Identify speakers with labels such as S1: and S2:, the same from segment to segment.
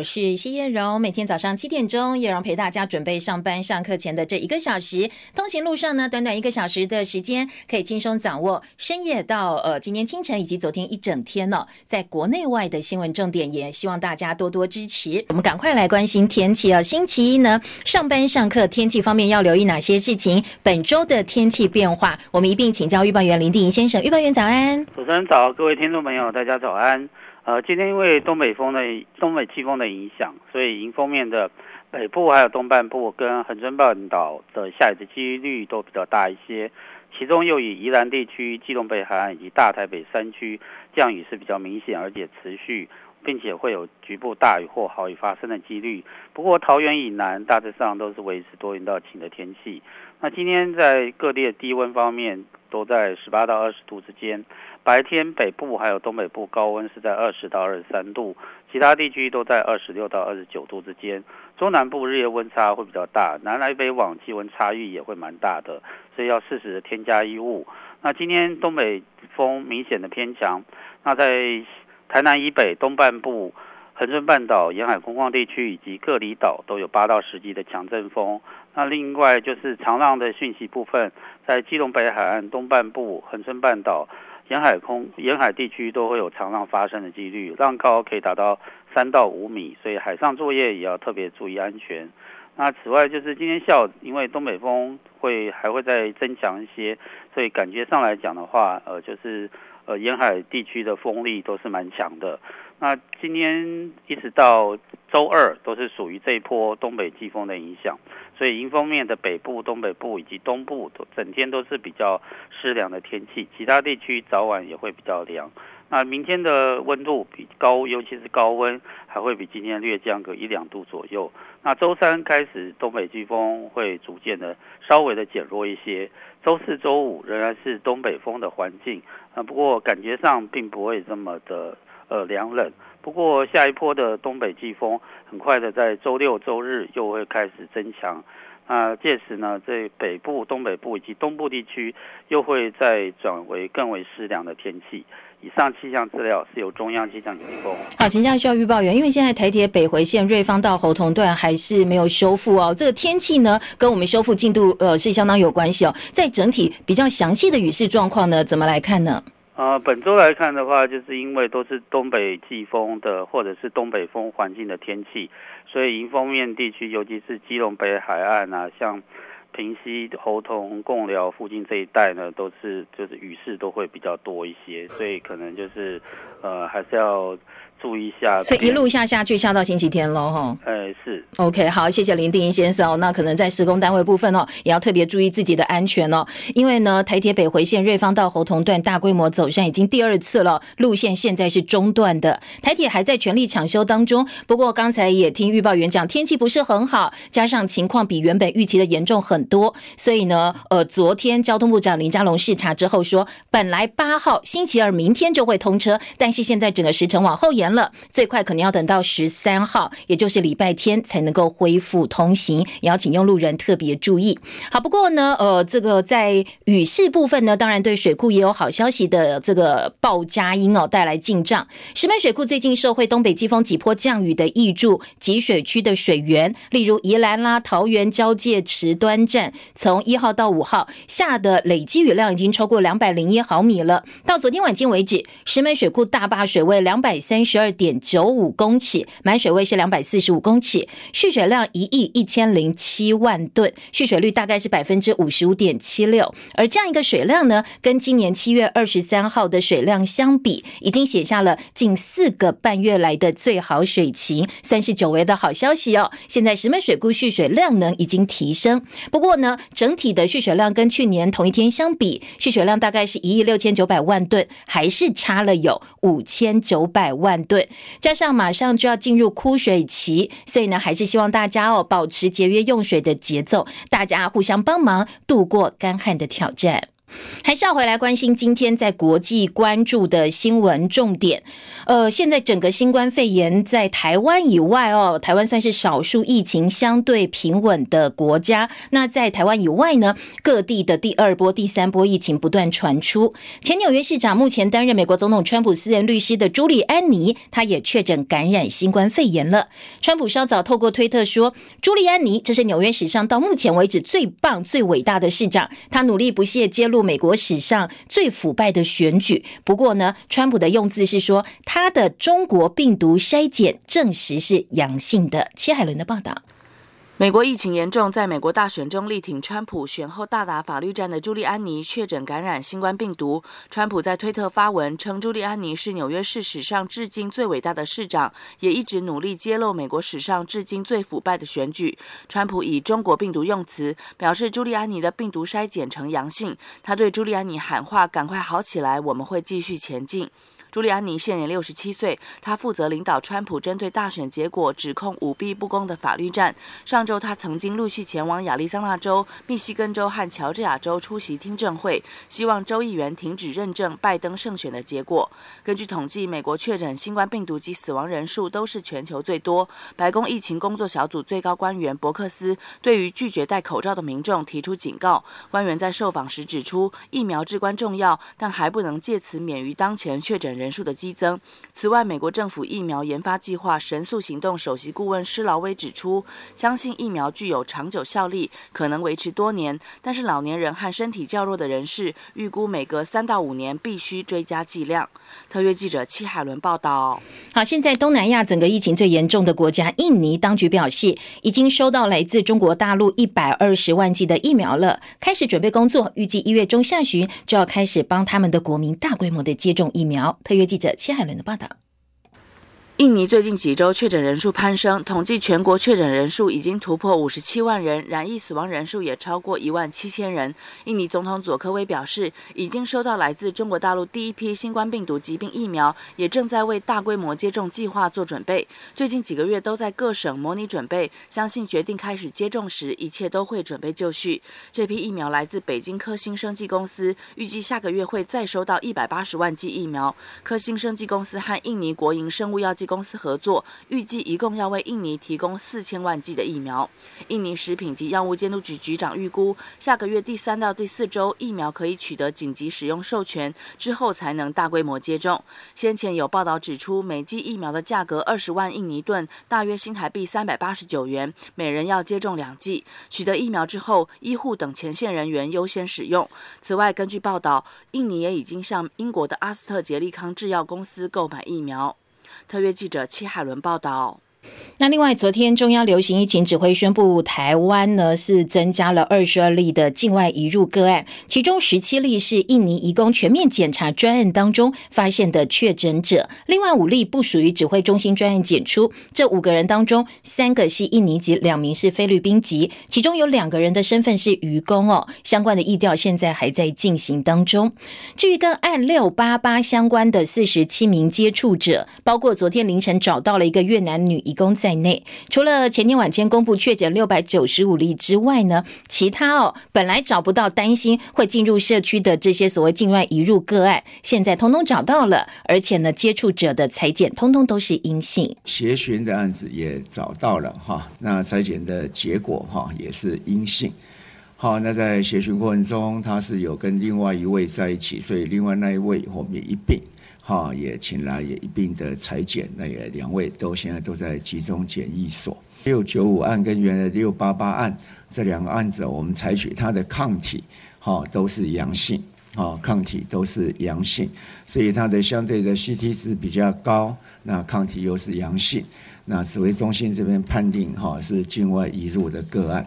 S1: 我是谢叶荣，每天早上七点钟，叶荣陪大家准备上班上课前的这一个小时，通行路上呢，短短一个小时的时间，可以轻松掌握深夜到呃今天清晨以及昨天一整天呢，在国内外的新闻重点，也希望大家多多支持。我们赶快来关心天气啊！星期一呢，上班上课天气方面要留意哪些事情？本周的天气变化，我们一并请教预报员林定莹先生。预报员早安，
S2: 主持人早，各位听众朋友，大家早安。呃，今天因为东北风的东北季风的影响，所以迎风面的北部还有东半部跟恒春半岛的下雨的几率都比较大一些。其中又以宜兰地区、基隆北海岸以及大台北山区降雨是比较明显而且持续，并且会有局部大雨或豪雨发生的几率。不过桃园以南大致上都是维持多云到晴的天气。那今天在各地的低温方面都在十八到二十度之间。白天北部还有东北部高温是在二十到二十三度，其他地区都在二十六到二十九度之间。中南部日夜温差会比较大，南来北往气温差异也会蛮大的，所以要适时的添加衣物。那今天东北风明显的偏强，那在台南以北东半部、恒春半岛沿海空旷地区以及各离岛都有八到十级的强阵风。那另外就是长浪的讯息部分，在基隆北海岸东半部、恒春半岛。沿海空沿海地区都会有长浪发生的几率，浪高可以达到三到五米，所以海上作业也要特别注意安全。那此外，就是今天下午因为东北风会还会再增强一些，所以感觉上来讲的话，呃，就是呃沿海地区的风力都是蛮强的。那今天一直到周二都是属于这一波东北季风的影响，所以迎风面的北部、东北部以及东部都整天都是比较湿凉的天气，其他地区早晚也会比较凉。那明天的温度比高，尤其是高温还会比今天略降个一两度左右。那周三开始东北季风会逐渐的稍微的减弱一些，周四周五仍然是东北风的环境啊，不过感觉上并不会这么的。呃，凉冷。不过下一波的东北季风很快的在周六周日又会开始增强。那届时呢，在北部、东北部以及东部地区又会再转为更为湿凉的天气。以上气象资料是由中央气象局提供。
S1: 好，请教需要预报员，因为现在台铁北回线瑞芳到猴硐段还是没有修复哦。这个天气呢，跟我们修复进度呃是相当有关系哦。在整体比较详细的雨势状况呢，怎么来看呢？
S2: 呃，本周来看的话，就是因为都是东北季风的或者是东北风环境的天气，所以迎风面地区，尤其是基隆北海岸啊，像平西、猴同、贡寮附近这一带呢，都是就是雨势都会比较多一些，所以可能就是呃，还是要。注意一下，
S1: 所以一路下下去，下到星期天喽，哈。
S2: 哎，是。
S1: OK，好，谢谢林定一先生哦。那可能在施工单位部分哦，也要特别注意自己的安全哦。因为呢，台铁北回线瑞芳到侯同段大规模走向已经第二次了，路线现在是中断的，台铁还在全力抢修当中。不过刚才也听预报员讲，天气不是很好，加上情况比原本预期的严重很多，所以呢，呃，昨天交通部长林佳龙视察之后说，本来八号星期二明天就会通车，但是现在整个时程往后延。了，最快可能要等到十三号，也就是礼拜天才能够恢复通行，也要请用路人特别注意。好，不过呢，呃，这个在雨势部分呢，当然对水库也有好消息的这个报佳音哦，带来进账。石门水库最近受惠东北季风几波降雨的益助，集水区的水源，例如宜兰啦、桃园交界池端站，从一号到五号下的累积雨量已经超过两百零一毫米了。到昨天晚间为止，石门水库大坝水位两百三十。二点九五公尺，满水位是两百四十五公尺，蓄水量一亿一千零七万吨，蓄水率大概是百分之五十五点七六。而这样一个水量呢，跟今年七月二十三号的水量相比，已经写下了近四个半月来的最好水情，算是久违的好消息哦。现在石门水库蓄水量能已经提升，不过呢，整体的蓄水量跟去年同一天相比，蓄水量大概是一亿六千九百万吨，还是差了有五千九百万。对，加上马上就要进入枯水期，所以呢，还是希望大家哦保持节约用水的节奏，大家互相帮忙度过干旱的挑战。还是要回来关心今天在国际关注的新闻重点。呃，现在整个新冠肺炎在台湾以外哦，台湾算是少数疫情相对平稳的国家。那在台湾以外呢，各地的第二波、第三波疫情不断传出。前纽约市长目前担任美国总统川普私人律师的朱利安尼，他也确诊感染新冠肺炎了。川普稍早透过推特说，朱利安尼这是纽约史上到目前为止最棒、最伟大的市长，他努力不懈揭露。美国史上最腐败的选举。不过呢，川普的用字是说他的中国病毒筛检证实是阳性的。切海伦的报道。
S3: 美国疫情严重，在美国大选中力挺川普选后大打法律战的朱利安尼确诊感染新冠病毒。川普在推特发文称，朱利安尼是纽约市史上至今最伟大的市长，也一直努力揭露美国史上至今最腐败的选举。川普以中国病毒用词，表示朱利安尼的病毒筛检呈阳性。他对朱利安尼喊话：“赶快好起来，我们会继续前进。”朱利安尼现年六十七岁，他负责领导川普针对大选结果指控舞弊不公的法律战。上周，他曾经陆续前往亚利桑那州、密西根州和乔治亚州出席听证会，希望州议员停止认证拜登胜选的结果。根据统计，美国确诊新冠病毒及死亡人数都是全球最多。白宫疫情工作小组最高官员伯克斯对于拒绝戴口罩的民众提出警告。官员在受访时指出，疫苗至关重要，但还不能借此免于当前确诊。人数的激增。此外，美国政府疫苗研发计划“神速行动”首席顾问施劳威指出，相信疫苗具有长久效力，可能维持多年。但是，老年人和身体较弱的人士，预估每隔三到五年必须追加剂量。特约记者戚海伦报道。
S1: 好，现在东南亚整个疫情最严重的国家印尼当局表示，已经收到来自中国大陆一百二十万剂的疫苗了，开始准备工作，预计一月中下旬就要开始帮他们的国民大规模的接种疫苗。特约记者切海伦的报道。
S3: 印尼最近几周确诊人数攀升，统计全国确诊人数已经突破五十七万人，染疫死亡人数也超过一万七千人。印尼总统佐科威表示，已经收到来自中国大陆第一批新冠病毒疾病疫苗，也正在为大规模接种计划做准备。最近几个月都在各省模拟准备，相信决定开始接种时，一切都会准备就绪。这批疫苗来自北京科兴生技公司，预计下个月会再收到一百八十万剂疫苗。科兴生技公司和印尼国营生物药剂。公司合作，预计一共要为印尼提供四千万剂的疫苗。印尼食品及药物监督局局长预估，下个月第三到第四周，疫苗可以取得紧急使用授权，之后才能大规模接种。先前有报道指出，每剂疫苗的价格二十万印尼盾，大约新台币三百八十九元，每人要接种两剂。取得疫苗之后，医护等前线人员优先使用。此外，根据报道，印尼也已经向英国的阿斯特捷利康制药公司购买疫苗。特约记者戚海伦报道。
S1: 那另外，昨天中央流行疫情指挥宣布，台湾呢是增加了二十二例的境外移入个案，其中十七例是印尼移工全面检查专案当中发现的确诊者，另外五例不属于指挥中心专案检出。这五个人当中，三个是印尼籍，两名是菲律宾籍，其中有两个人的身份是渔工哦。相关的疫调现在还在进行当中。至于跟案六八八相关的四十七名接触者，包括昨天凌晨找到了一个越南女移工在。内，除了前天晚间公布确诊六百九十五例之外呢，其他哦本来找不到、担心会进入社区的这些所谓境外移入个案，现在通通找到了，而且呢，接触者的裁剪通通都是阴性。
S4: 协寻的案子也找到了哈，那裁剪的结果哈也是阴性。好，那在协寻过程中，他是有跟另外一位在一起，所以另外那一位我们也一并。哈，也请来也一并的裁剪，那也两位都现在都在集中检疫所。六九五案跟原来六八八案这两个案子，我们采取它的抗体，哈都是阳性，哈抗体都是阳性，所以它的相对的 CT 值比较高，那抗体又是阳性，那指挥中心这边判定哈是境外移入的个案。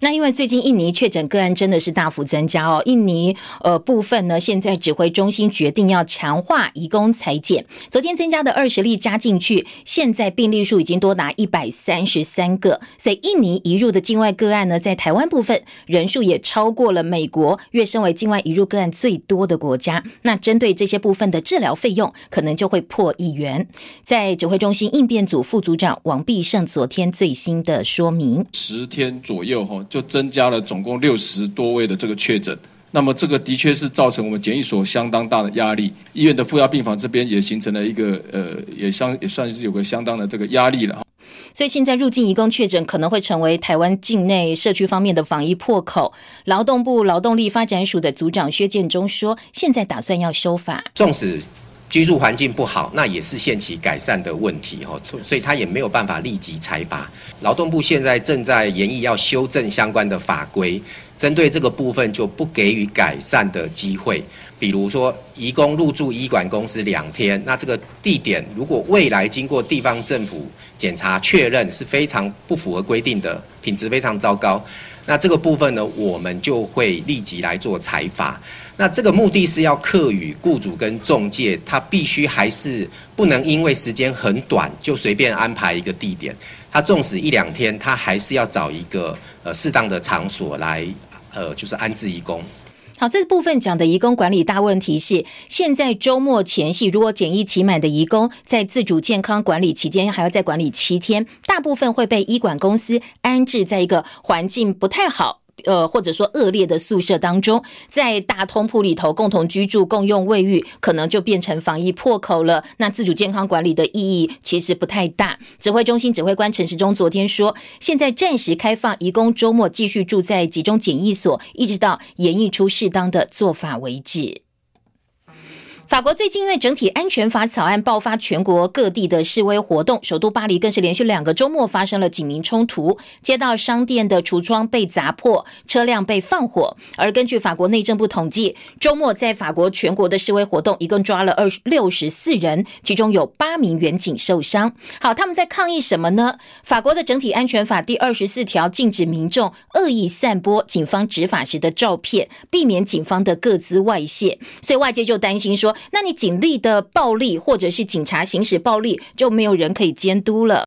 S1: 那因为最近印尼确诊个案真的是大幅增加哦，印尼呃部分呢，现在指挥中心决定要强化移工裁剪，昨天增加的二十例加进去，现在病例数已经多达一百三十三个，所以印尼移入的境外个案呢，在台湾部分人数也超过了美国，跃升为境外移入个案最多的国家。那针对这些部分的治疗费用，可能就会破亿元。在指挥中心应变组副组长王必胜昨天最新的说明，
S5: 十天左右哈。就增加了总共六十多位的这个确诊。那么这个的确是造成我们检疫所相当大的压力，医院的负压病房这边也形成了一个呃，也相也算是有个相当的这个压力了。
S1: 所以现在入境移工确诊可能会成为台湾境内社区方面的防疫破口。劳动部劳动力发展署的组长薛建中说，现在打算要修法，
S6: 纵使居住环境不好，那也是限期改善的问题哦，所以他也没有办法立即裁罚。劳动部现在正在研议要修正相关的法规。针对这个部分就不给予改善的机会，比如说，移工入住医管公司两天，那这个地点如果未来经过地方政府检查确认是非常不符合规定的，品质非常糟糕，那这个部分呢，我们就会立即来做裁罚。那这个目的是要课予雇主跟中介，他必须还是不能因为时间很短就随便安排一个地点，他纵使一两天，他还是要找一个呃适当的场所来。呃，就是安置义工。
S1: 好，这部分讲的义工管理大问题是，现在周末前夕，如果检疫期满的义工在自主健康管理期间还要再管理七天，大部分会被医管公司安置在一个环境不太好。呃，或者说恶劣的宿舍当中，在大通铺里头共同居住、共用卫浴，可能就变成防疫破口了。那自主健康管理的意义其实不太大。指挥中心指挥官陈时中昨天说，现在暂时开放移工周末继续住在集中检疫所，一直到演绎出适当的做法为止。法国最近因为整体安全法草案爆发全国各地的示威活动，首都巴黎更是连续两个周末发生了警民冲突，街道商店的橱窗被砸破，车辆被放火。而根据法国内政部统计，周末在法国全国的示威活动一共抓了二六十四人，其中有八名远警受伤。好，他们在抗议什么呢？法国的整体安全法第二十四条禁止民众恶意散播警方执法时的照片，避免警方的各自外泄。所以外界就担心说。那你警力的暴力，或者是警察行使暴力，就没有人可以监督了。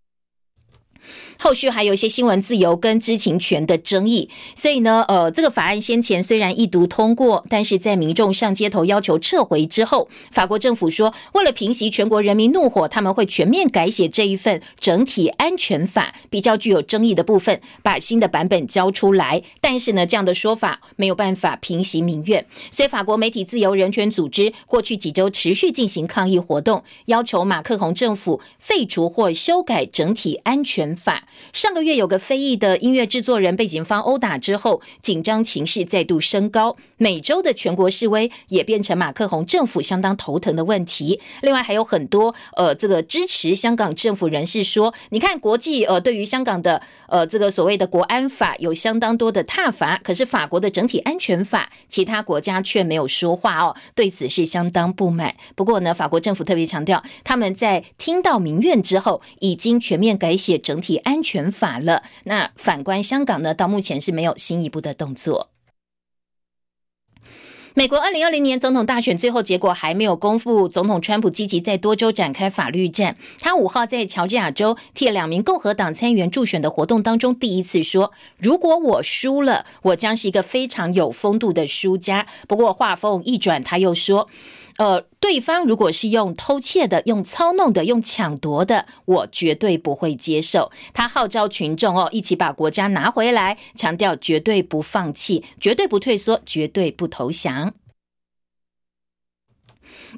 S1: 后续还有一些新闻自由跟知情权的争议，所以呢，呃，这个法案先前虽然一读通过，但是在民众上街头要求撤回之后，法国政府说，为了平息全国人民怒火，他们会全面改写这一份整体安全法，比较具有争议的部分，把新的版本交出来。但是呢，这样的说法没有办法平息民怨，所以法国媒体自由人权组织过去几周持续进行抗议活动，要求马克宏政府废除或修改整体安全法。上个月有个非裔的音乐制作人被警方殴打之后，紧张情势再度升高。每周的全国示威也变成马克宏政府相当头疼的问题。另外还有很多呃，这个支持香港政府人士说，你看国际呃对于香港的呃这个所谓的国安法有相当多的挞伐，可是法国的整体安全法，其他国家却没有说话哦，对此是相当不满。不过呢，法国政府特别强调，他们在听到民怨之后，已经全面改写整体安安全法了。那反观香港呢，到目前是没有新一步的动作。美国二零二零年总统大选最后结果还没有公布，总统川普积极在多州展开法律战。他五号在乔治亚州替两名共和党参议员助选的活动当中，第一次说：“如果我输了，我将是一个非常有风度的输家。”不过话锋一转，他又说。呃，对方如果是用偷窃的、用操弄的、用抢夺的，我绝对不会接受。他号召群众哦，一起把国家拿回来，强调绝对不放弃，绝对不退缩，绝对不投降。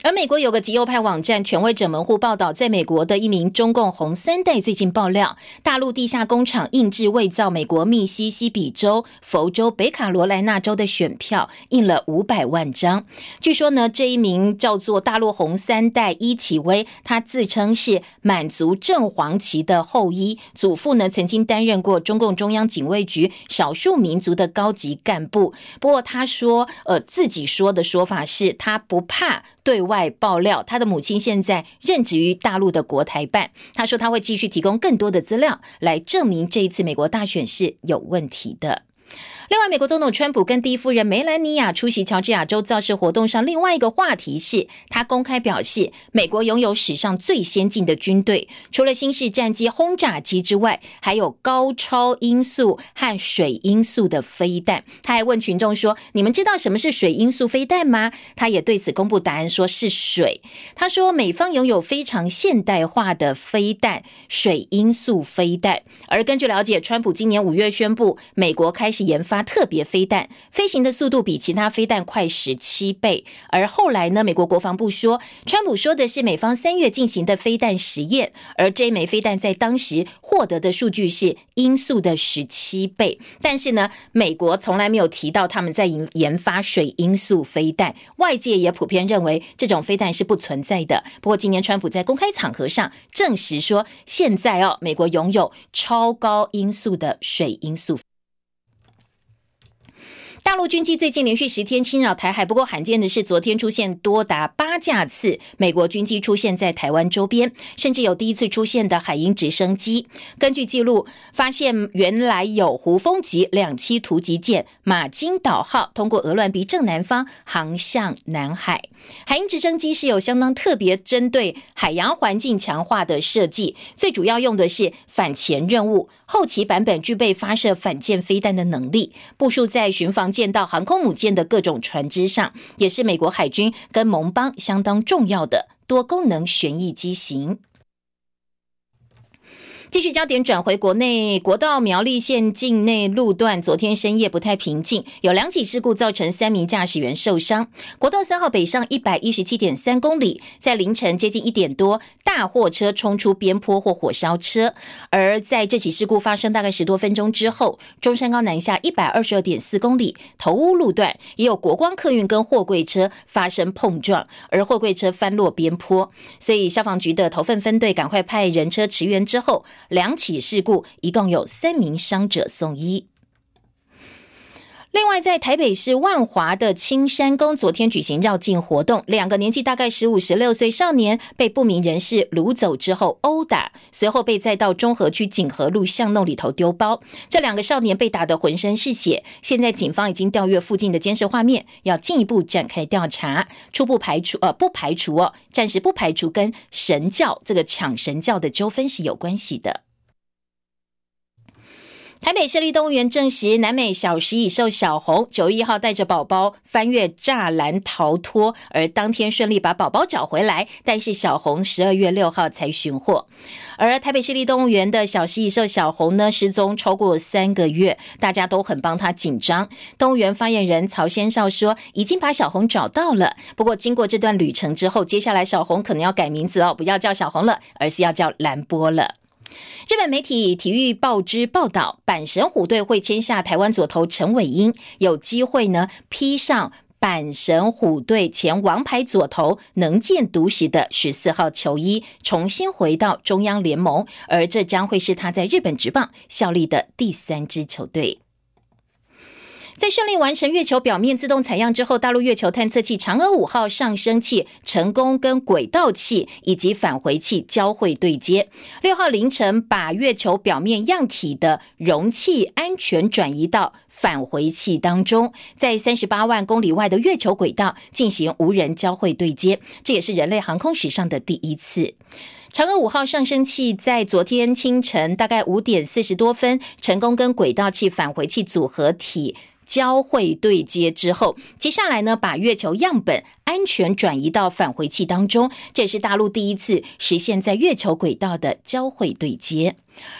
S1: 而美国有个极右派网站权威者门户报道，在美国的一名中共红三代最近爆料，大陆地下工厂印制伪造美国密西西比州、佛州、北卡罗来纳州的选票，印了五百万张。据说呢，这一名叫做大陆红三代伊启威，他自称是满族正黄旗的后裔，祖父呢曾经担任过中共中央警卫局少数民族的高级干部。不过他说，呃，自己说的说法是他不怕。对外爆料，他的母亲现在任职于大陆的国台办。他说他会继续提供更多的资料，来证明这一次美国大选是有问题的。另外，美国总统川普跟第一夫人梅兰妮亚出席乔治亚州造势活动上，另外一个话题是，他公开表示，美国拥有史上最先进的军队，除了新式战机、轰炸机之外，还有高超音速和水音速的飞弹。他还问群众说：“你们知道什么是水音速飞弹吗？”他也对此公布答案，说是水。他说，美方拥有非常现代化的飞弹——水音速飞弹。而根据了解，川普今年五月宣布，美国开始研发。特别飞弹，飞行的速度比其他飞弹快十七倍。而后来呢，美国国防部说，川普说的是美方三月进行的飞弹实验，而这枚飞弹在当时获得的数据是音速的十七倍。但是呢，美国从来没有提到他们在研研发水音速飞弹，外界也普遍认为这种飞弹是不存在的。不过今年川普在公开场合上证实说，现在哦，美国拥有超高音速的水音速。大陆军机最近连续十天侵扰台海，不过罕见的是，昨天出现多达八架次美国军机出现在台湾周边，甚至有第一次出现的海鹰直升机。根据记录，发现原来有胡蜂级两栖突击舰“马金岛号”通过鹅銮鼻正南方航向南海。海鹰直升机是有相当特别针对海洋环境强化的设计，最主要用的是反潜任务。后期版本具备发射反舰飞弹的能力，部署在巡防舰到航空母舰的各种船只上，也是美国海军跟盟邦相当重要的多功能旋翼机型。继续焦点转回国内，国道苗栗县境内路段，昨天深夜不太平静，有两起事故造成三名驾驶员受伤。国道三号北上一百一十七点三公里，在凌晨接近一点多，大货车冲出边坡或火烧车。而在这起事故发生大概十多分钟之后，中山高南下一百二十二点四公里头屋路段，也有国光客运跟货柜车发生碰撞，而货柜车翻落边坡。所以消防局的头份分队赶快派人车驰援之后。两起事故，一共有三名伤者送医。另外，在台北市万华的青山宫，昨天举行绕境活动，两个年纪大概十五、十六岁少年被不明人士掳走之后殴打，随后被载到中和区锦和路巷弄里头丢包。这两个少年被打得浑身是血，现在警方已经调阅附近的监视画面，要进一步展开调查。初步排除，呃，不排除哦，暂时不排除跟神教这个抢神教的纠纷是有关系的。台北市立动物园证实，南美小食蚁兽小红九月一号带着宝宝翻越栅栏逃脱，而当天顺利把宝宝找回来。但是小红十二月六号才寻获。而台北市立动物园的小食蚁兽小红呢，失踪超过三个月，大家都很帮他紧张。动物园发言人曹先少说，已经把小红找到了。不过经过这段旅程之后，接下来小红可能要改名字哦，不要叫小红了，而是要叫蓝波了。日本媒体体育报之报道，阪神虎队会签下台湾左投陈伟英，有机会呢披上阪神虎队前王牌左投能见独行的十四号球衣，重新回到中央联盟，而这将会是他在日本职棒效力的第三支球队。在顺利完成月球表面自动采样之后，大陆月球探测器嫦娥五号上升器成功跟轨道器以及返回器交会对接。六号凌晨，把月球表面样体的容器安全转移到返回器当中，在三十八万公里外的月球轨道进行无人交会对接，这也是人类航空史上的第一次。嫦娥五号上升器在昨天清晨大概五点四十多分，成功跟轨道器返回器组合体。交会对接之后，接下来呢，把月球样本安全转移到返回器当中，这也是大陆第一次实现在月球轨道的交会对接。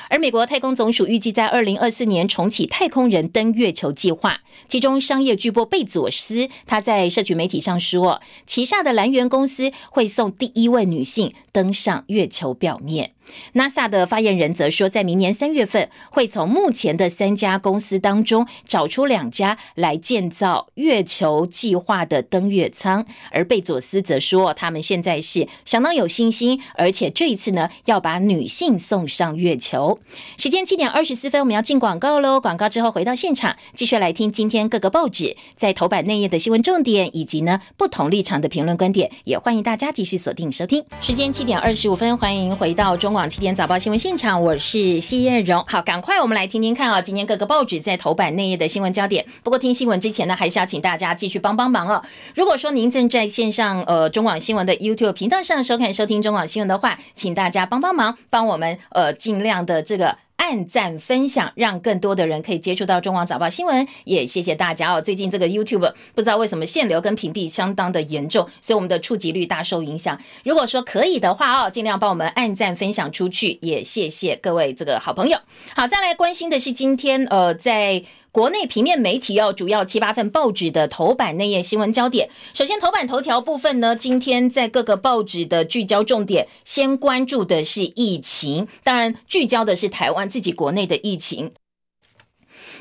S1: 而美国太空总署预计在二零二四年重启太空人登月球计划，其中商业巨擘贝佐斯他在社群媒体上说，旗下的蓝源公司会送第一位女性登上月球表面。NASA 的发言人则说，在明年三月份会从目前的三家公司当中找出两家来建造月球计划的登月舱。而贝佐斯则说，他们现在是相当有信心，而且这一次呢，要把女性送上月。球时间七点二十四分，我们要进广告喽。广告之后回到现场，继续来听今天各个报纸在头版内页的新闻重点，以及呢不同立场的评论观点。也欢迎大家继续锁定收听。时间七点二十五分，欢迎回到中广七点早报新闻现场，我是谢叶荣。好，赶快我们来听听看啊，今天各个报纸在头版内页的新闻焦点。不过听新闻之前呢，还是要请大家继续帮帮忙哦。如果说您在正在线上呃中广新闻的 YouTube 频道上收看收听中广新闻的话，请大家帮帮忙，帮我们呃尽量。的这个按赞分享，让更多的人可以接触到中广早报新闻，也谢谢大家哦。最近这个 YouTube 不知道为什么限流跟屏蔽相当的严重，所以我们的触及率大受影响。如果说可以的话哦，尽量帮我们按赞分享出去，也谢谢各位这个好朋友。好，再来关心的是今天呃在。国内平面媒体要，主要七八份报纸的头版内页新闻焦点。首先，头版头条部分呢，今天在各个报纸的聚焦重点，先关注的是疫情，当然聚焦的是台湾自己国内的疫情。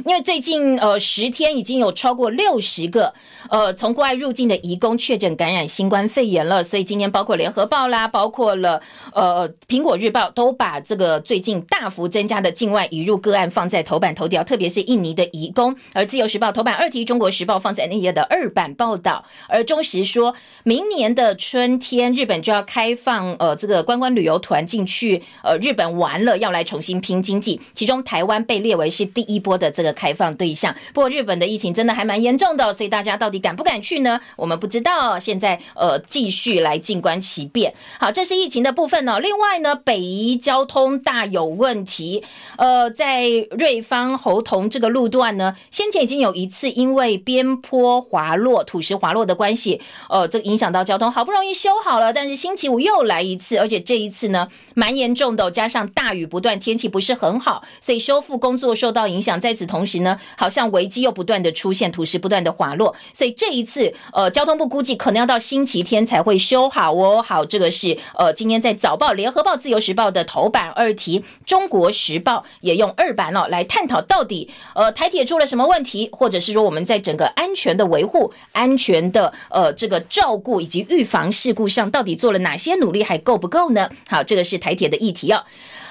S1: 因为最近呃十天已经有超过六十个呃从国外入境的移工确诊感染新冠肺炎了，所以今天包括联合报啦，包括了呃苹果日报都把这个最近大幅增加的境外移入个案放在头版头条，特别是印尼的移工。而自由时报头版二题，中国时报放在那页的二版报道。而中时说明年的春天，日本就要开放呃这个观光旅游团进去呃日本玩了，要来重新拼经济，其中台湾被列为是第一波的这个。开放对象，不过日本的疫情真的还蛮严重的，所以大家到底敢不敢去呢？我们不知道。现在呃，继续来静观其变。好，这是疫情的部分呢。另外呢，北宜交通大有问题。呃，在瑞芳侯同这个路段呢，先前已经有一次因为边坡滑落、土石滑落的关系，呃，这个影响到交通，好不容易修好了，但是星期五又来一次，而且这一次呢，蛮严重的，加上大雨不断，天气不是很好，所以修复工作受到影响。在此同同时呢，好像危机又不断的出现，土石不断的滑落，所以这一次，呃，交通部估计可能要到星期天才会修好哦。好，这个是呃，今天在早报、联合报、自由时报的头版二题，中国时报也用二版哦来探讨到底呃台铁出了什么问题，或者是说我们在整个安全的维护、安全的呃这个照顾以及预防事故上到底做了哪些努力，还够不够呢？好，这个是台铁的议题哦。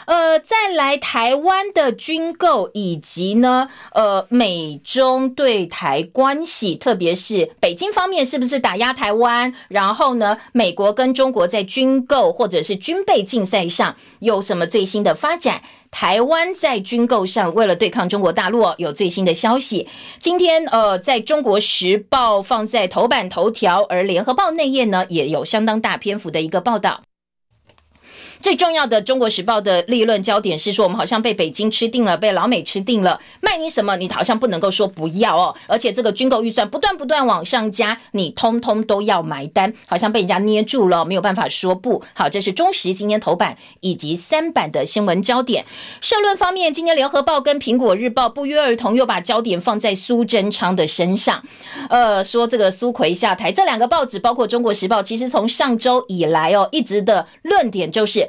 S1: 呃，再来台湾的军购，以及呢，呃，美中对台关系，特别是北京方面是不是打压台湾？然后呢，美国跟中国在军购或者是军备竞赛上有什么最新的发展？台湾在军购上为了对抗中国大陆有最新的消息。今天呃，在中国时报放在头版头条，而联合报内页呢也有相当大篇幅的一个报道。最重要的《中国时报》的立论焦点是说，我们好像被北京吃定了，被老美吃定了，卖你什么，你好像不能够说不要哦。而且这个军购预算不断不断往上加，你通通都要埋单，好像被人家捏住了，没有办法说不。好，这是中时今天头版以及三版的新闻焦点。社论方面，今天《联合报》跟《苹果日报》不约而同又把焦点放在苏贞昌的身上，呃，说这个苏奎下台。这两个报纸，包括《中国时报》，其实从上周以来哦，一直的论点就是。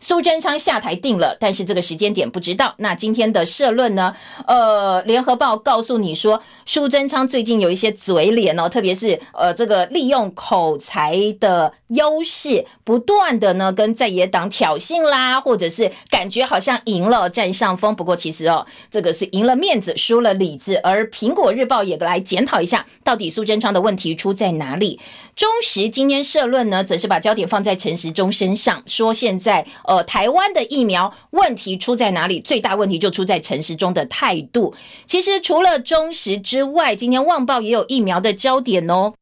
S1: 苏贞昌下台定了，但是这个时间点不知道。那今天的社论呢？呃，联合报告诉你说，苏贞昌最近有一些嘴脸哦，特别是呃，这个利用口才的优势，不断的呢跟在野党挑衅啦，或者是感觉好像赢了占上风。不过其实哦，这个是赢了面子，输了里子。而苹果日报也来检讨一下，到底苏贞昌的问题出在哪里？中时今天社论呢，则是把焦点放在陈时中身上，说现在。呃，台湾的疫苗问题出在哪里？最大问题就出在陈时中的态度。其实除了中时之外，今天《旺报》也有疫苗的焦点哦。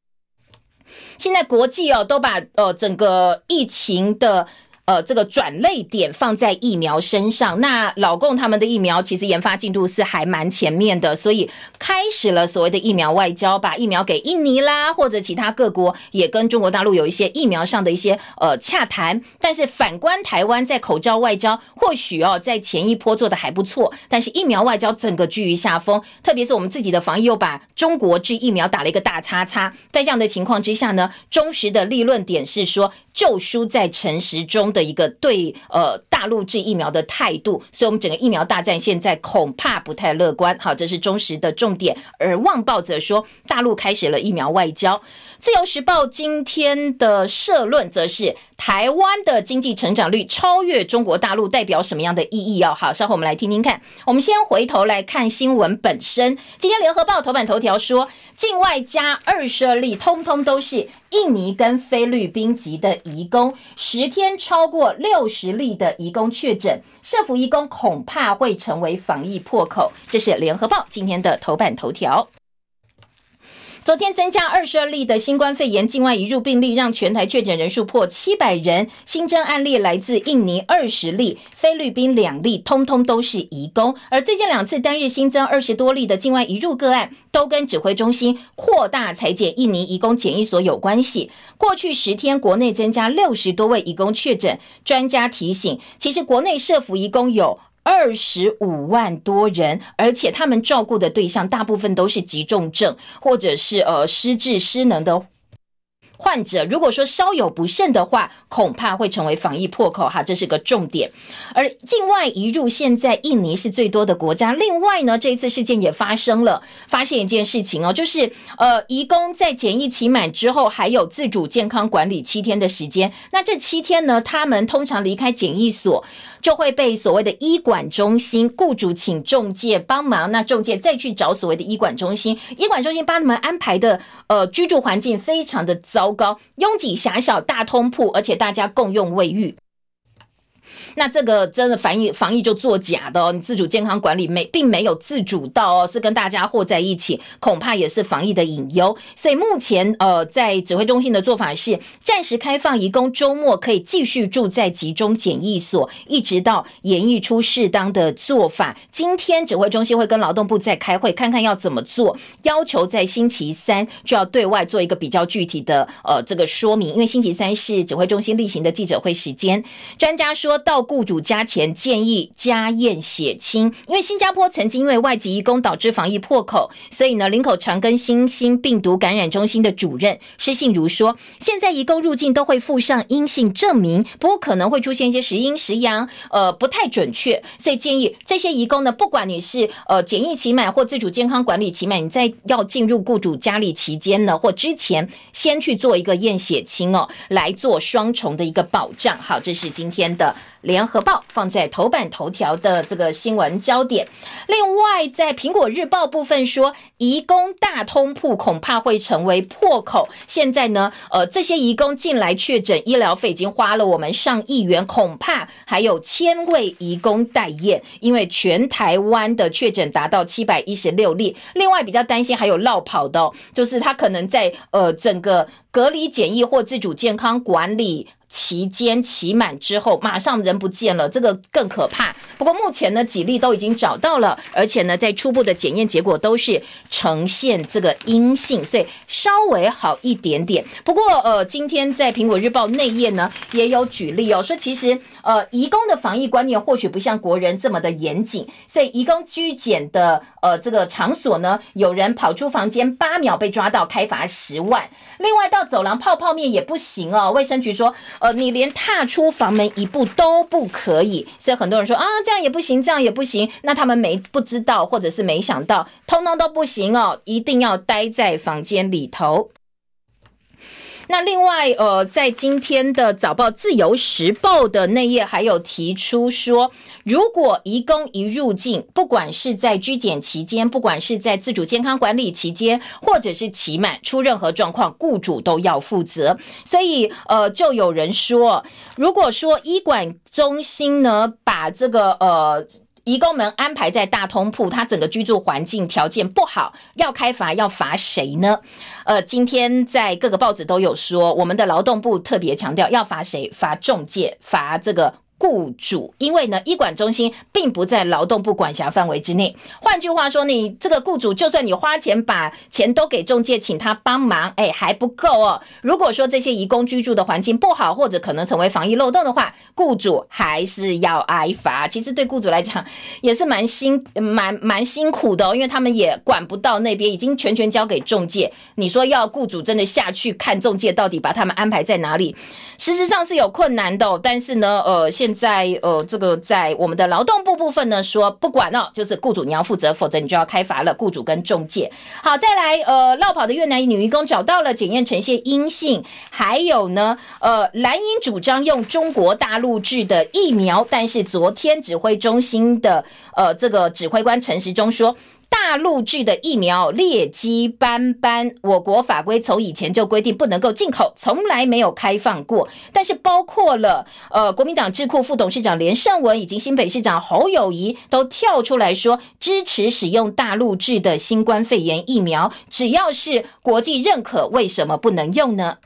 S1: 现在国际哦都把呃整个疫情的。呃，这个转类点放在疫苗身上，那老共他们的疫苗其实研发进度是还蛮前面的，所以开始了所谓的疫苗外交，把疫苗给印尼啦，或者其他各国也跟中国大陆有一些疫苗上的一些呃洽谈。但是反观台湾在口罩外交，或许哦在前一波做的还不错，但是疫苗外交整个居于下风，特别是我们自己的防疫又把中国制疫苗打了一个大叉叉。在这样的情况之下呢，忠实的立论点是说。就输在诚实中的一个对呃大陆制疫苗的态度，所以我们整个疫苗大战现在恐怕不太乐观。好，这是中时的重点。而旺报则说，大陆开始了疫苗外交。自由时报今天的社论则是。台湾的经济成长率超越中国大陆，代表什么样的意义哦？好，稍后我们来听听看。我们先回头来看新闻本身。今天联合报头版头条说，境外加二十二例，通通都是印尼跟菲律宾籍的移工，十天超过六十例的移工确诊，社服移工恐怕会成为防疫破口。这是联合报今天的头版头条。昨天增加二十二例的新冠肺炎境外移入病例，让全台确诊人数破七百人。新增案例来自印尼二十例，菲律宾两例，通通都是移工。而最近两次单日新增二十多例的境外移入个案，都跟指挥中心扩大裁减印尼移工检疫所有关系。过去十天，国内增加六十多位移工确诊。专家提醒，其实国内设服移工有。二十五万多人，而且他们照顾的对象大部分都是急重症或者是呃失智失能的。患者如果说稍有不慎的话，恐怕会成为防疫破口哈，这是个重点。而境外移入现在印尼是最多的国家。另外呢，这一次事件也发生了，发现一件事情哦，就是呃，移工在检疫期满之后，还有自主健康管理七天的时间。那这七天呢，他们通常离开检疫所，就会被所谓的医管中心雇主请中介帮忙，那中介再去找所谓的医管中心，医管中心帮他们安排的呃居住环境非常的糟。糟糕，拥挤狭小大通铺，而且大家共用卫浴。那这个真的防疫防疫就作假的哦，你自主健康管理没并没有自主到哦，是跟大家和在一起，恐怕也是防疫的隐忧。所以目前呃，在指挥中心的做法是暂时开放，移工周末可以继续住在集中检疫所，一直到演绎出适当的做法。今天指挥中心会跟劳动部再开会，看看要怎么做，要求在星期三就要对外做一个比较具体的呃这个说明，因为星期三是指挥中心例行的记者会时间，专家说到。雇主加钱建议加验血清，因为新加坡曾经因为外籍移工导致防疫破口，所以呢，林口长庚新兴病毒感染中心的主任施信如说，现在移工入境都会附上阴性证明，不过可能会出现一些时阴时阳，呃，不太准确，所以建议这些移工呢，不管你是呃检疫期满或自主健康管理期满，你在要进入雇主家里期间呢，或之前先去做一个验血清哦，来做双重的一个保障。好，这是今天的。联合报放在头版头条的这个新闻焦点。另外，在苹果日报部分说，移工大通铺恐怕会成为破口。现在呢，呃，这些移工进来确诊，医疗费已经花了我们上亿元，恐怕还有千位移工待验，因为全台湾的确诊达到七百一十六例。另外，比较担心还有落跑的，就是他可能在呃整个隔离检疫或自主健康管理。期间期满之后，马上人不见了，这个更可怕。不过目前呢，几例都已经找到了，而且呢，在初步的检验结果都是呈现这个阴性，所以稍微好一点点。不过呃，今天在苹果日报内页呢，也有举例哦，说其实呃，移工的防疫观念或许不像国人这么的严谨，所以移工居检的呃这个场所呢，有人跑出房间八秒被抓到，开罚十万。另外到走廊泡泡面也不行哦，卫生局说。呃，你连踏出房门一步都不可以，所以很多人说啊，这样也不行，这样也不行。那他们没不知道，或者是没想到，通通都不行哦，一定要待在房间里头。那另外，呃，在今天的早报《自由时报》的内页，还有提出说，如果移工一入境，不管是在居检期间，不管是在自主健康管理期间，或者是期满出任何状况，雇主都要负责。所以，呃，就有人说，如果说医管中心呢，把这个呃。移工们安排在大通铺，他整个居住环境条件不好，要开罚要罚谁呢？呃，今天在各个报纸都有说，我们的劳动部特别强调要罚谁？罚中介，罚这个。雇主，因为呢，医管中心并不在劳动部管辖范围之内。换句话说，你这个雇主，就算你花钱把钱都给中介，请他帮忙，哎，还不够哦。如果说这些移工居住的环境不好，或者可能成为防疫漏洞的话，雇主还是要挨罚。其实对雇主来讲也是蛮辛蛮蛮辛苦的哦，因为他们也管不到那边，已经全权交给中介。你说要雇主真的下去看中介到底把他们安排在哪里，事实上是有困难的。但是呢，呃，现现在呃，这个在我们的劳动部部分呢，说不管了，就是雇主你要负责，否则你就要开罚了。雇主跟中介，好，再来呃，绕跑的越南女员工找到了检验呈现阴性，还有呢，呃，蓝营主张用中国大陆制的疫苗，但是昨天指挥中心的呃这个指挥官陈时中说。大陆制的疫苗劣迹斑斑，我国法规从以前就规定不能够进口，从来没有开放过。但是包括了呃，国民党智库副董事长连胜文以及新北市长侯友谊都跳出来说支持使用大陆制的新冠肺炎疫苗，只要是国际认可，为什么不能用呢？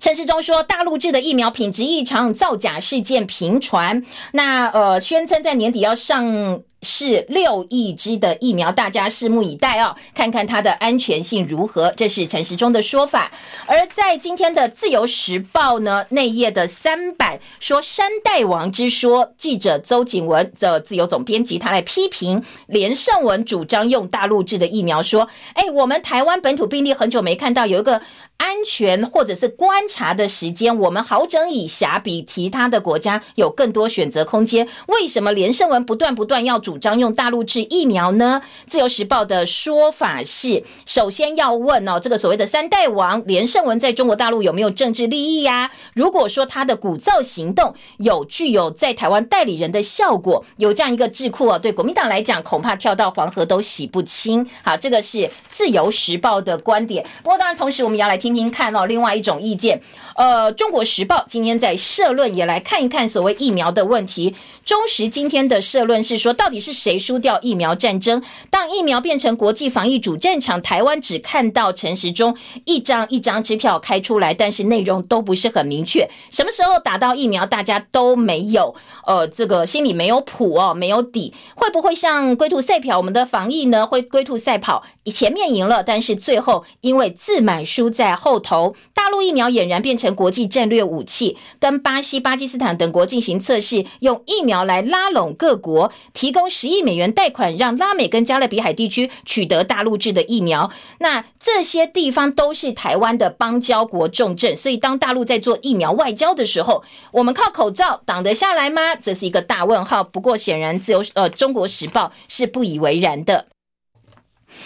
S1: 陈世忠说，大陆制的疫苗品质异常，造假事件频传。那呃，宣称在年底要上是六亿支的疫苗，大家拭目以待哦，看看它的安全性如何。这是陈时中的说法。而在今天的《自由时报》呢，内页的三版说“山大王之说”，记者邹景文的自由总编辑他来批评连胜文主张用大陆制的疫苗，说：“哎，我们台湾本土病例很久没看到有一个。”安全或者是观察的时间，我们好整以暇，比其他的国家有更多选择空间。为什么连胜文不断不断要主张用大陆制疫苗呢？自由时报的说法是，首先要问哦，这个所谓的三代王连胜文在中国大陆有没有政治利益呀？如果说他的鼓噪行动有具有在台湾代理人的效果，有这样一个智库哦，对国民党来讲，恐怕跳到黄河都洗不清。好，这个是自由时报的观点。不过当然，同时我们要来听。听听看哦，另外一种意见。呃，中国时报今天在社论也来看一看所谓疫苗的问题。中时今天的社论是说，到底是谁输掉疫苗战争？当疫苗变成国际防疫主战场，台湾只看到陈时中一张一张支票开出来，但是内容都不是很明确。什么时候打到疫苗，大家都没有呃，这个心里没有谱哦，没有底。会不会像龟兔赛跑？我们的防疫呢？会龟兔赛跑，前面赢了，但是最后因为自满输在后头。大陆疫苗俨然变成。国际战略武器跟巴西、巴基斯坦等国进行测试，用疫苗来拉拢各国，提供十亿美元贷款，让拉美跟加勒比海地区取得大陆制的疫苗。那这些地方都是台湾的邦交国重镇，所以当大陆在做疫苗外交的时候，我们靠口罩挡得下来吗？这是一个大问号。不过显然，自由呃《中国时报》是不以为然的。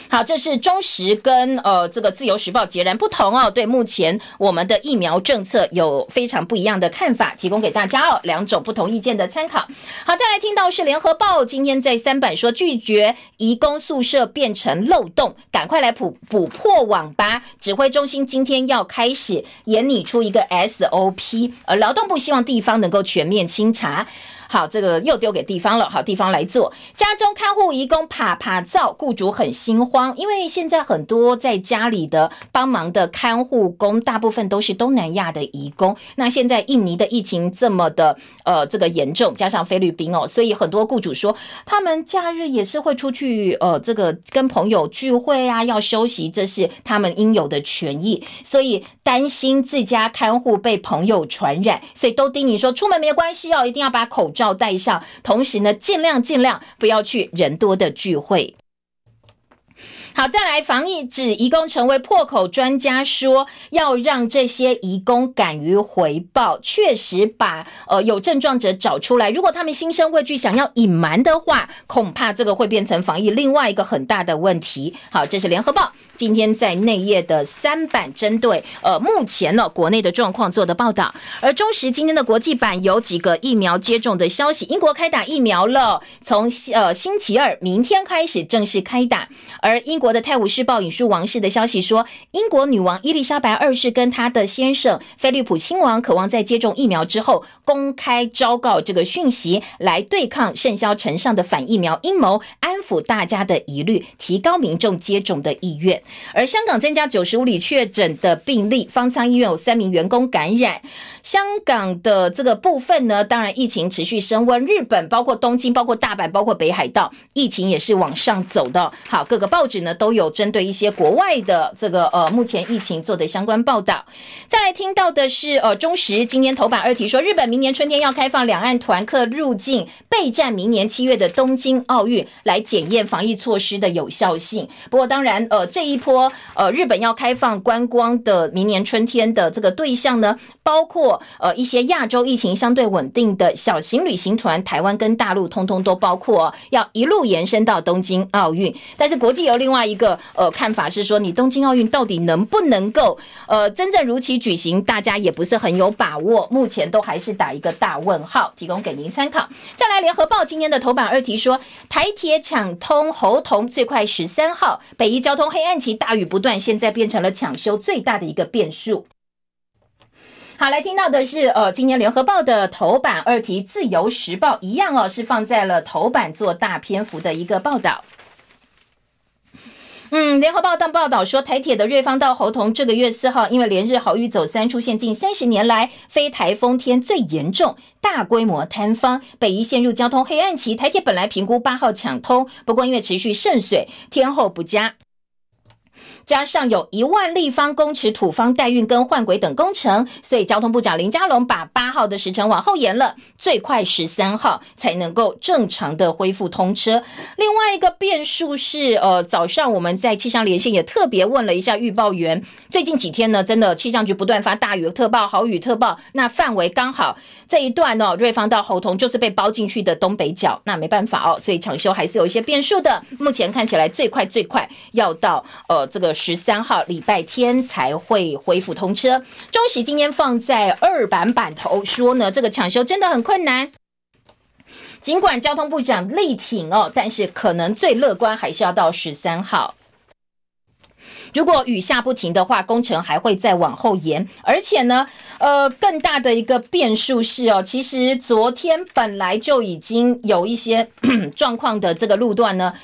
S1: 好，这是中时跟呃这个自由时报截然不同哦。对目前我们的疫苗政策有非常不一样的看法，提供给大家哦两种不同意见的参考。好，再来听到是联合报今天在三版说拒绝移工宿舍变成漏洞，赶快来补补破网吧。指挥中心今天要开始研拟出一个 SOP，而劳动部希望地方能够全面清查。好，这个又丢给地方了。好，地方来做。家中看护移工啪啪照，雇主很心慌，因为现在很多在家里的帮忙的看护工，大部分都是东南亚的移工。那现在印尼的疫情这么的呃这个严重，加上菲律宾哦，所以很多雇主说，他们假日也是会出去呃这个跟朋友聚会啊，要休息，这是他们应有的权益。所以担心自家看护被朋友传染，所以都叮咛说，出门没关系哦，一定要把口罩。要带上，同时呢，尽量尽量不要去人多的聚会。好，再来防疫指移工成为破口，专家说要让这些移工敢于回报，确实把呃有症状者找出来。如果他们心生畏惧，想要隐瞒的话，恐怕这个会变成防疫另外一个很大的问题。好，这是联合报。今天在内页的三版针对呃目前呢国内的状况做的报道，而中时今天的国际版有几个疫苗接种的消息，英国开打疫苗了，从呃星期二明天开始正式开打。而英国的《泰晤士报》引述王室的消息说，英国女王伊丽莎白二世跟她的先生菲利普亲王渴望在接种疫苗之后公开昭告这个讯息，来对抗盛嚣尘上的反疫苗阴谋，安抚大家的疑虑，提高民众接种的意愿。而香港增加九十五例确诊的病例，方舱医院有三名员工感染。香港的这个部分呢，当然疫情持续升温。日本包括东京、包括大阪、包括北海道，疫情也是往上走的。好，各个报纸呢都有针对一些国外的这个呃目前疫情做的相关报道。再来听到的是呃中时今天头版二题说，日本明年春天要开放两岸团客入境，备战明年七月的东京奥运，来检验防疫措施的有效性。不过当然呃这一一波呃日本要开放观光的明年春天的这个对象呢，包括。呃，一些亚洲疫情相对稳定的小型旅行团，台湾跟大陆通通都包括，要一路延伸到东京奥运。但是国际有另外一个呃看法是说，你东京奥运到底能不能够呃真正如期举行，大家也不是很有把握，目前都还是打一个大问号，提供给您参考。再来，联合报今天的头版二题说，台铁抢通侯同最快十三号，北宜交通黑暗期大雨不断，现在变成了抢修最大的一个变数。好，来听到的是，呃，今年联合报的头版二题，自由时报一样哦，是放在了头版做大篇幅的一个报道。嗯，联合报当报道说，台铁的瑞芳到猴硐这个月四号，因为连日好雨走山，出现近三十年来非台风天最严重、大规模坍方，北宜陷入交通黑暗期。台铁本来评估八号抢通，不过因为持续渗水，天候不佳。加上有一万立方公尺土方代运跟换轨等工程，所以交通部长林佳龙把八号的时程往后延了，最快十三号才能够正常的恢复通车。另外一个变数是，呃，早上我们在气象连线也特别问了一下预报员，最近几天呢，真的气象局不断发大雨特报、豪雨特报，那范围刚好这一段呢，瑞芳到猴硐就是被包进去的东北角，那没办法哦，所以抢修还是有一些变数的。目前看起来最快最快要到呃这个。十三号礼拜天才会恢复通车。中喜今天放在二版版头说呢，这个抢修真的很困难。尽管交通部长力挺哦，但是可能最乐观还是要到十三号。如果雨下不停的话，工程还会再往后延。而且呢，呃，更大的一个变数是哦，其实昨天本来就已经有一些 状况的这个路段呢。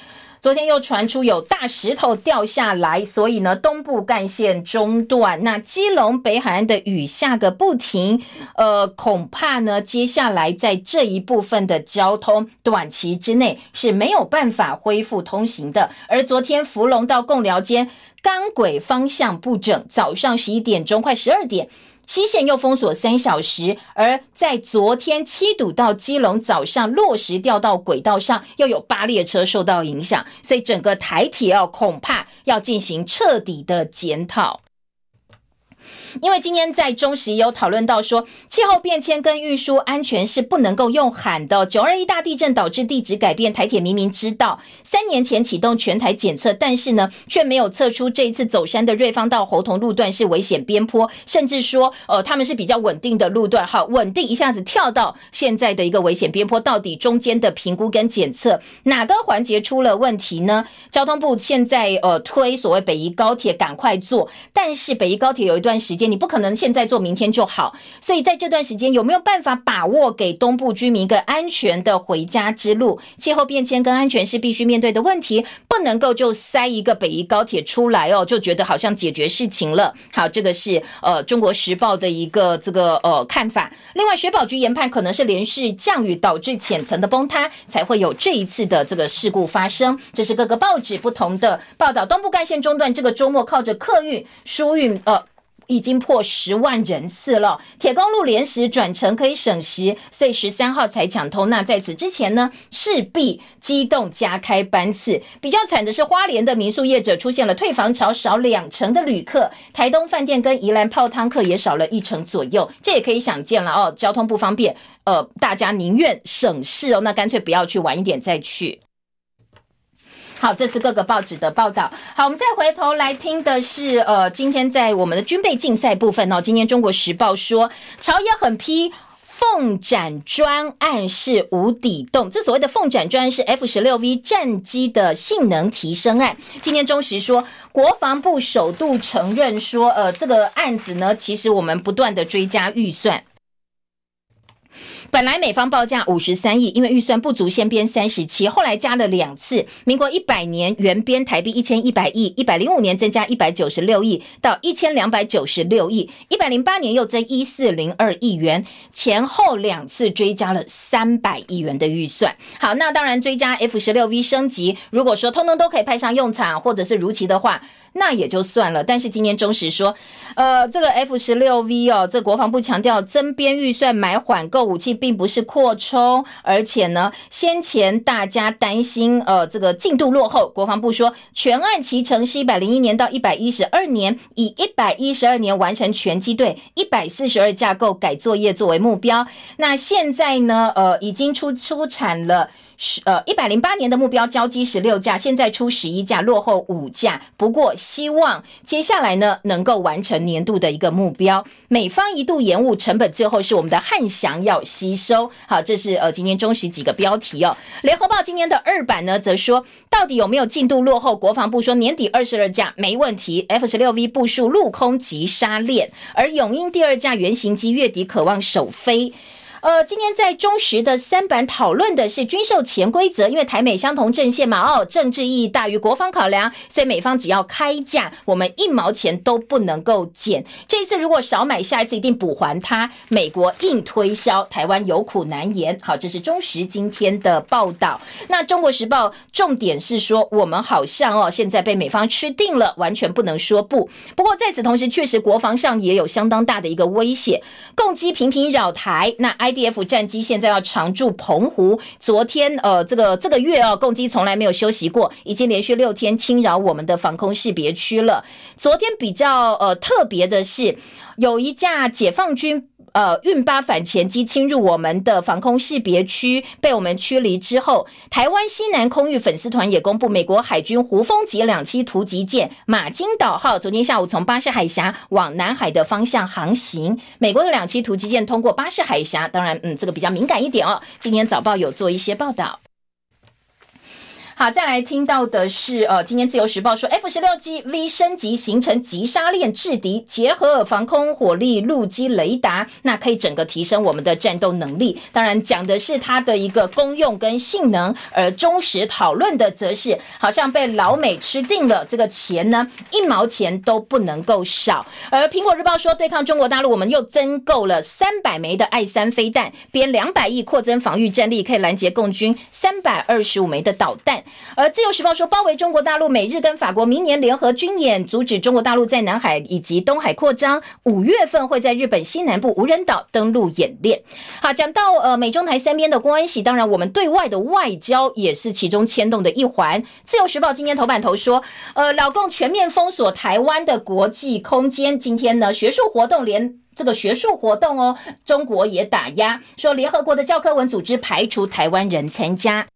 S1: 昨天又传出有大石头掉下来，所以呢，东部干线中断。那基隆北海岸的雨下个不停，呃，恐怕呢，接下来在这一部分的交通短期之内是没有办法恢复通行的。而昨天福隆到贡寮间钢轨方向不整，早上十一点钟快十二点。西线又封锁三小时，而在昨天七堵到基隆早上落实掉到轨道上，又有八列车受到影响，所以整个台铁要恐怕要进行彻底的检讨。因为今天在中石油讨论到说，气候变迁跟运输安全是不能够用喊的。九二一大地震导致地质改变，台铁明明知道三年前启动全台检测，但是呢，却没有测出这一次走山的瑞芳到猴硐路段是危险边坡，甚至说，呃，他们是比较稳定的路段，好，稳定一下子跳到现在的一个危险边坡，到底中间的评估跟检测哪个环节出了问题呢？交通部现在呃推所谓北宜高铁赶快做，但是北宜高铁有一段时你不可能现在做，明天就好。所以在这段时间，有没有办法把握给东部居民一个安全的回家之路？气候变迁跟安全是必须面对的问题，不能够就塞一个北宜高铁出来哦，就觉得好像解决事情了。好，这个是呃中国时报的一个这个呃看法。另外，水保局研判可能是连续降雨导致浅层的崩塌，才会有这一次的这个事故发生。这是各个报纸不同的报道。东部干线中断，这个周末靠着客运疏运呃。已经破十万人次了，铁公路连时转乘可以省时，所以十三号才抢通。那在此之前呢，势必机动加开班次。比较惨的是，花莲的民宿业者出现了退房潮，少两成的旅客；台东饭店跟宜兰泡汤客也少了一成左右。这也可以想见了哦，交通不方便，呃，大家宁愿省事哦，那干脆不要去，晚一点再去。好，这是各个报纸的报道。好，我们再回头来听的是，呃，今天在我们的军备竞赛部分哦，今天《中国时报》说，朝野狠批凤展专案是无底洞。这所谓的凤展专案是 F 十六 V 战机的性能提升案。今天中时说，国防部首度承认说，呃，这个案子呢，其实我们不断的追加预算。本来美方报价五十三亿，因为预算不足，先编三十七，后来加了两次。民国一百年原编台币一千一百亿，一百零五年增加一百九十六亿到一千两百九十六亿，一百零八年又增一四零二亿元，前后两次追加了三百亿元的预算。好，那当然追加 F 十六 V 升级，如果说通通都可以派上用场，或者是如期的话。那也就算了，但是今年中时说，呃，这个 F 十六 V 哦，这国防部强调增编预算买缓购武器，并不是扩充，而且呢，先前大家担心呃这个进度落后，国防部说全案其程是一百零一年到一百一十二年，以一百一十二年完成全机队一百四十二架构改作业作为目标。那现在呢，呃，已经出出产了。十呃一百零八年的目标交机十六架，现在出十一架，落后五架。不过希望接下来呢能够完成年度的一个目标。美方一度延误成本，最后是我们的汉翔要吸收。好，这是呃今天中时几个标题哦。联合报今天的二版呢，则说到底有没有进度落后？国防部说年底二十二架没问题，F 十六 V 部署陆空急杀链，而永鹰第二架原型机月底渴望首飞。呃，今天在中时的三版讨论的是军售潜规则，因为台美相同阵线嘛，哦，政治意义大于国防考量，所以美方只要开价，我们一毛钱都不能够减。这一次如果少买，下一次一定补还他。美国硬推销，台湾有苦难言。好，这是中时今天的报道。那中国时报重点是说，我们好像哦，现在被美方吃定了，完全不能说不。不过在此同时，确实国防上也有相当大的一个威胁，攻击频频扰台。那 IDF 战机现在要常驻澎湖，昨天呃，这个这个月啊，攻击从来没有休息过，已经连续六天侵扰我们的防空识别区了。昨天比较呃特别的是，有一架解放军。呃，运八反潜机侵入我们的防空识别区，被我们驱离之后，台湾西南空域粉丝团也公布，美国海军胡蜂级两栖突击舰马金岛号昨天下午从巴士海峡往南海的方向航行。美国的两栖突击舰通过巴士海峡，当然，嗯，这个比较敏感一点哦。今天早报有做一些报道。好，再来听到的是，呃，今天自由时报说，F 十六 G V 升级形成急杀链制敌，结合防空火力、陆基雷达，那可以整个提升我们的战斗能力。当然，讲的是它的一个功用跟性能，而忠实讨论的则是，好像被老美吃定了，这个钱呢，一毛钱都不能够少。而苹果日报说，对抗中国大陆，我们又增购了三百枚的爱三飞弹，编两百亿扩增防御战力，可以拦截共军三百二十五枚的导弹。而自由时报说，包围中国大陆，美日跟法国明年联合军演，阻止中国大陆在南海以及东海扩张。五月份会在日本西南部无人岛登陆演练。好，讲到呃美中台三边的关系，当然我们对外的外交也是其中牵动的一环。自由时报今天头版头说，呃，老共全面封锁台湾的国际空间。今天呢，学术活动连这个学术活动哦，中国也打压，说联合国的教科文组织排除台湾人参加。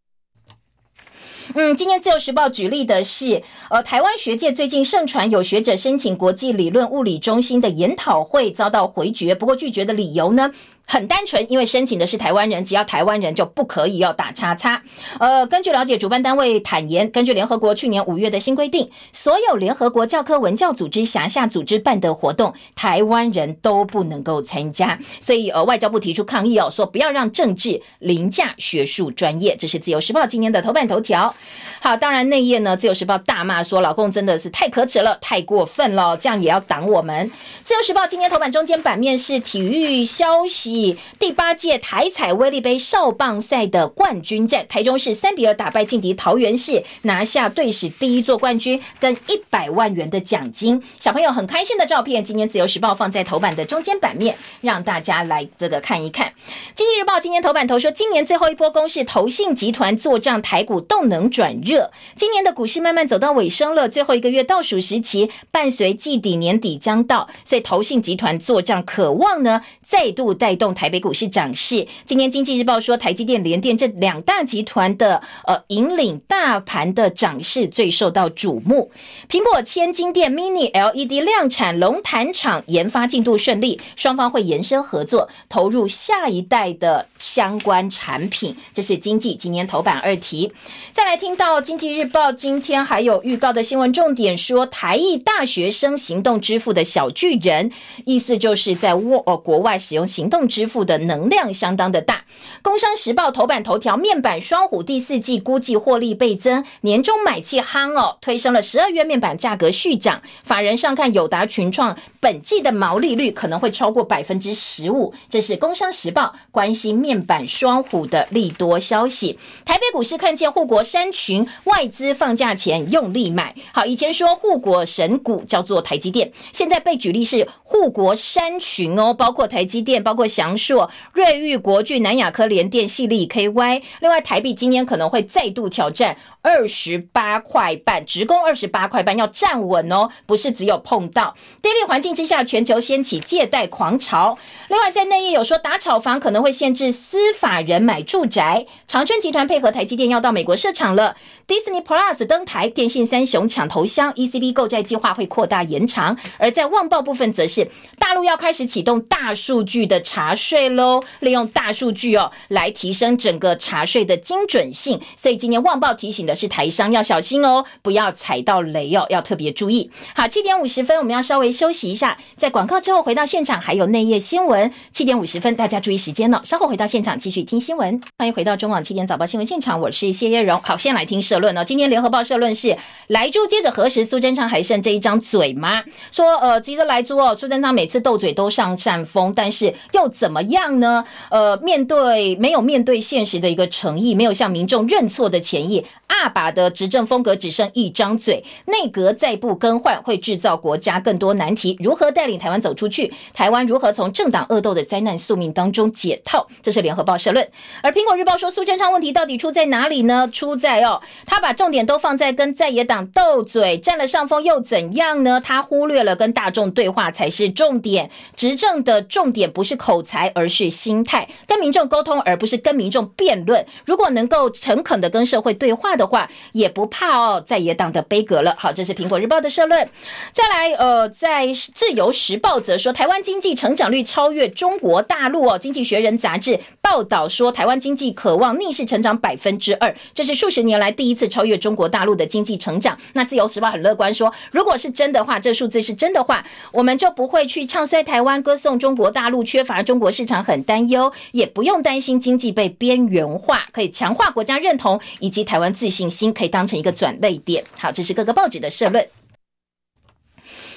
S1: 嗯，今天自由时报举例的是，呃，台湾学界最近盛传有学者申请国际理论物理中心的研讨会遭到回绝，不过拒绝的理由呢？很单纯，因为申请的是台湾人，只要台湾人就不可以要打叉叉。呃，根据了解，主办单位坦言，根据联合国去年五月的新规定，所有联合国教科文教组织辖下组织办的活动，台湾人都不能够参加。所以，呃，外交部提出抗议哦，说不要让政治凌驾学术专业。这是自由时报今天的头版头条。好，当然内页呢，自由时报大骂说，老公真的是太可耻了，太过分了，这样也要挡我们。自由时报今天头版中间版面是体育消息。第八届台彩威力杯少棒赛的冠军战，台中市三比二打败劲敌桃园市，拿下队史第一座冠军，跟一百万元的奖金。小朋友很开心的照片，今天自由时报放在头版的中间版面，让大家来这个看一看。经济日报今天头版头说，今年最后一波攻势，投信集团做账台股动能转热。今年的股市慢慢走到尾声了，最后一个月倒数时期，伴随季底年底将到，所以投信集团做账，渴望呢再度带。动动台北股市涨势。今天经济日报说，台积电、联电这两大集团的呃引领大盘的涨势最受到瞩目。苹果千金店 Mini LED 量产，龙潭厂研发进度顺利，双方会延伸合作，投入下一代的相关产品。这是经济今年头版二题。再来听到经济日报今天还有预告的新闻重点，说台艺大学生行动支付的小巨人，意思就是在沃呃国外使用行动。支付的能量相当的大。工商时报头版头条面板双虎第四季估计获利倍增，年终买气夯哦，推升了十二月面板价格续涨。法人上看友达群创本季的毛利率可能会超过百分之十五，这是工商时报关心面板双虎的利多消息。台北股市看见护国山群外资放假前用力买，好，以前说护国神股叫做台积电，现在被举例是护国山群哦，包括台积电，包括小。强硕、瑞昱、国巨、南亚科、联电、系力 KY。另外，台币今天可能会再度挑战二十八块半，直攻二十八块半，要站稳哦，不是只有碰到。低利环境之下，全球掀起借贷狂潮。另外，在内页有说打炒房可能会限制司法人买住宅。长春集团配合台积电要到美国设厂了，Disney Plus 登台，电信三雄抢头香，ECB 购债计划会扩大延长。而在旺报部分，则是大陆要开始启动大数据的查税喽，利用大数据哦来提升整个查税的精准性。所以今年旺报提醒的是台商要小心哦，不要踩到雷哦，要特别注意。好，七点五十分，我们要稍微休息一下，在广告之后回到现场，还有内页新闻。七点五十分，大家注意时间哦，稍后回到现场继续听新闻。欢迎回到中网七点早报新闻现场，我是谢叶荣。好，先来听社论哦。今天联合报社论是莱猪接着核实苏贞昌还剩这一张嘴吗？说呃，其实莱猪哦，苏贞昌每次斗嘴都上扇风，但是又怎么样呢？呃，面对没有面对现实的一个诚意，没有向民众认错的前意，阿爸的执政风格只剩一张嘴，内阁再不更换会制造国家更多难题。如何带领台湾走出去？台湾如何从政党恶斗的灾难宿命当中解套？这是联合报社论。而苹果日报说苏贞昌问题到底出在哪里呢？出在哦，他把重点都放在跟在野党斗嘴，占了上风又怎样呢？他忽略了跟大众对话才是重点。执政的重点不是口才，才而是心态，跟民众沟通，而不是跟民众辩论。如果能够诚恳的跟社会对话的话，也不怕哦在野党的悲歌了。好，这是苹果日报的社论。再来，呃，在自由时报则说，台湾经济成长率超越中国大陆哦。经济学人杂志报道说，台湾经济渴望逆势成长百分之二，这是数十年来第一次超越中国大陆的经济成长。那自由时报很乐观说，如果是真的话，这数字是真的话，我们就不会去唱衰台湾，歌颂中国大陆缺乏中国市场很担忧，也不用担心经济被边缘化，可以强化国家认同以及台湾自信心，可以当成一个转泪点。好，这是各个报纸的社论。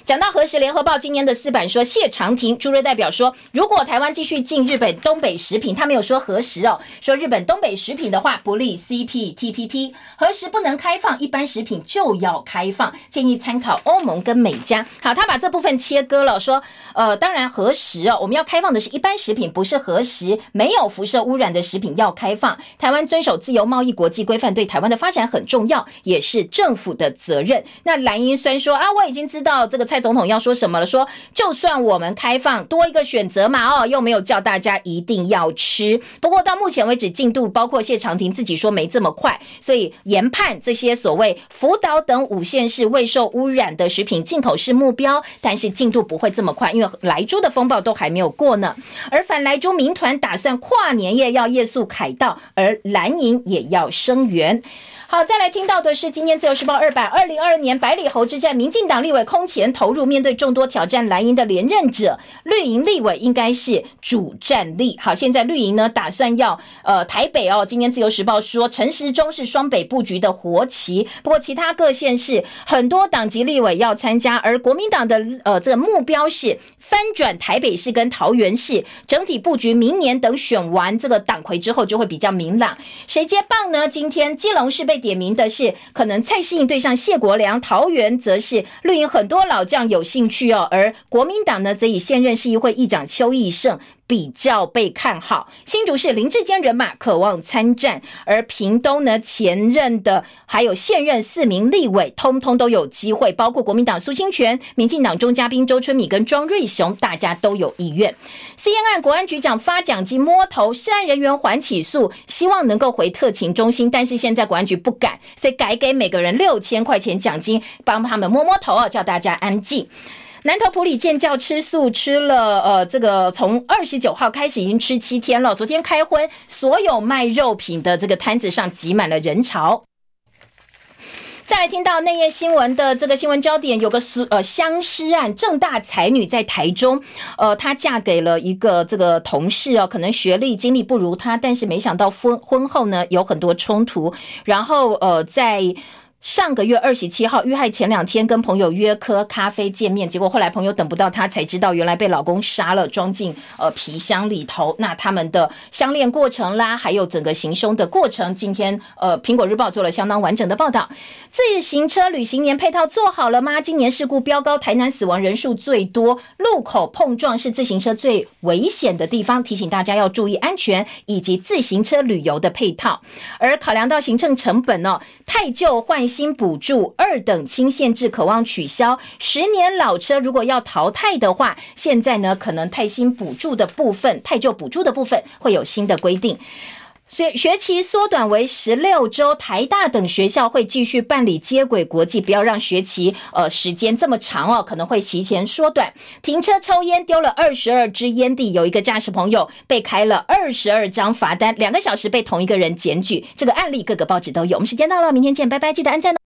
S1: 讲到核实，联合报今年的四版说谢长廷朱瑞代表说，如果台湾继续进日本东北食品，他没有说核实哦，说日本东北食品的话不利 CPTPP，核实不能开放，一般食品就要开放，建议参考欧盟跟美加。好，他把这部分切割了，说呃，当然核实哦，我们要开放的是一般食品，不是核实没有辐射污染的食品要开放。台湾遵守自由贸易国际规范，对台湾的发展很重要，也是政府的责任。那蓝英虽然说啊，我已经知道这个蔡总统要说什么了，说就算我们开放多一个选择嘛，哦，又没有叫大家一定要吃。不过到目前为止进度，包括谢长廷自己说没这么快，所以研判这些所谓福岛等五县市未受污染的食品进口是目标，但是进度不会这么快，因为莱猪的风暴都还没有过呢。而反莱猪民团打算跨年夜要夜宿凯道，而蓝营也要声援。好，再来听到的是今天自由时报二版，二零二二年百里侯之战，民进党立委空前投入，面对众多挑战，蓝营的连任者，绿营立委应该是主战力。好，现在绿营呢打算要呃台北哦，今天自由时报说陈时中是双北布局的活棋，不过其他各县市很多党籍立委要参加，而国民党的呃这个目标是翻转台北市跟桃园市整体布局，明年等选完这个党魁之后就会比较明朗，谁接棒呢？今天基隆市被。点名的是可能蔡适应对上谢国良，桃园则是绿营很多老将有兴趣哦，而国民党呢则以现任市议会议长邱义胜。比较被看好，新竹市林志坚人马渴望参战，而屏东呢前任的还有现任四名立委，通通都有机会，包括国民党苏清泉、民进党中嘉宾周春米跟庄瑞雄，大家都有意愿。C N 案国安局长发奖金摸头，涉案人员还起诉，希望能够回特勤中心，但是现在国安局不敢，所以改给每个人六千块钱奖金，帮他们摸摸头啊，叫大家安静。南投普里建教吃素吃了，呃，这个从二十九号开始已经吃七天了。昨天开荤，所有卖肉品的这个摊子上挤满了人潮。再来听到内页新闻的这个新闻焦点，有个是呃相尸案，正大才女在台中，呃，她嫁给了一个这个同事哦，可能学历经历不如她，但是没想到婚婚后呢有很多冲突，然后呃在。上个月二十七号遇害前两天跟朋友约喝咖啡见面，结果后来朋友等不到她，才知道原来被老公杀了，装进呃皮箱里头。那他们的相恋过程啦，还有整个行凶的过程，今天呃苹果日报做了相当完整的报道。自行车旅行年配套做好了吗？今年事故飙高，台南死亡人数最多，路口碰撞是自行车最危险的地方，提醒大家要注意安全以及自行车旅游的配套。而考量到行政成本呢，太旧换。新补助二等轻限制渴望取消，十年老车如果要淘汰的话，现在呢可能太新补助的部分、太旧补助的部分会有新的规定。学学期缩短为十六周，台大等学校会继续办理接轨国际，不要让学期呃时间这么长哦，可能会提前缩短。停车抽烟丢了二十二支烟蒂，有一个驾驶朋友被开了二十二张罚单，两个小时被同一个人检举。这个案例各个报纸都有。我们时间到了，明天见，拜拜，记得按赞哦。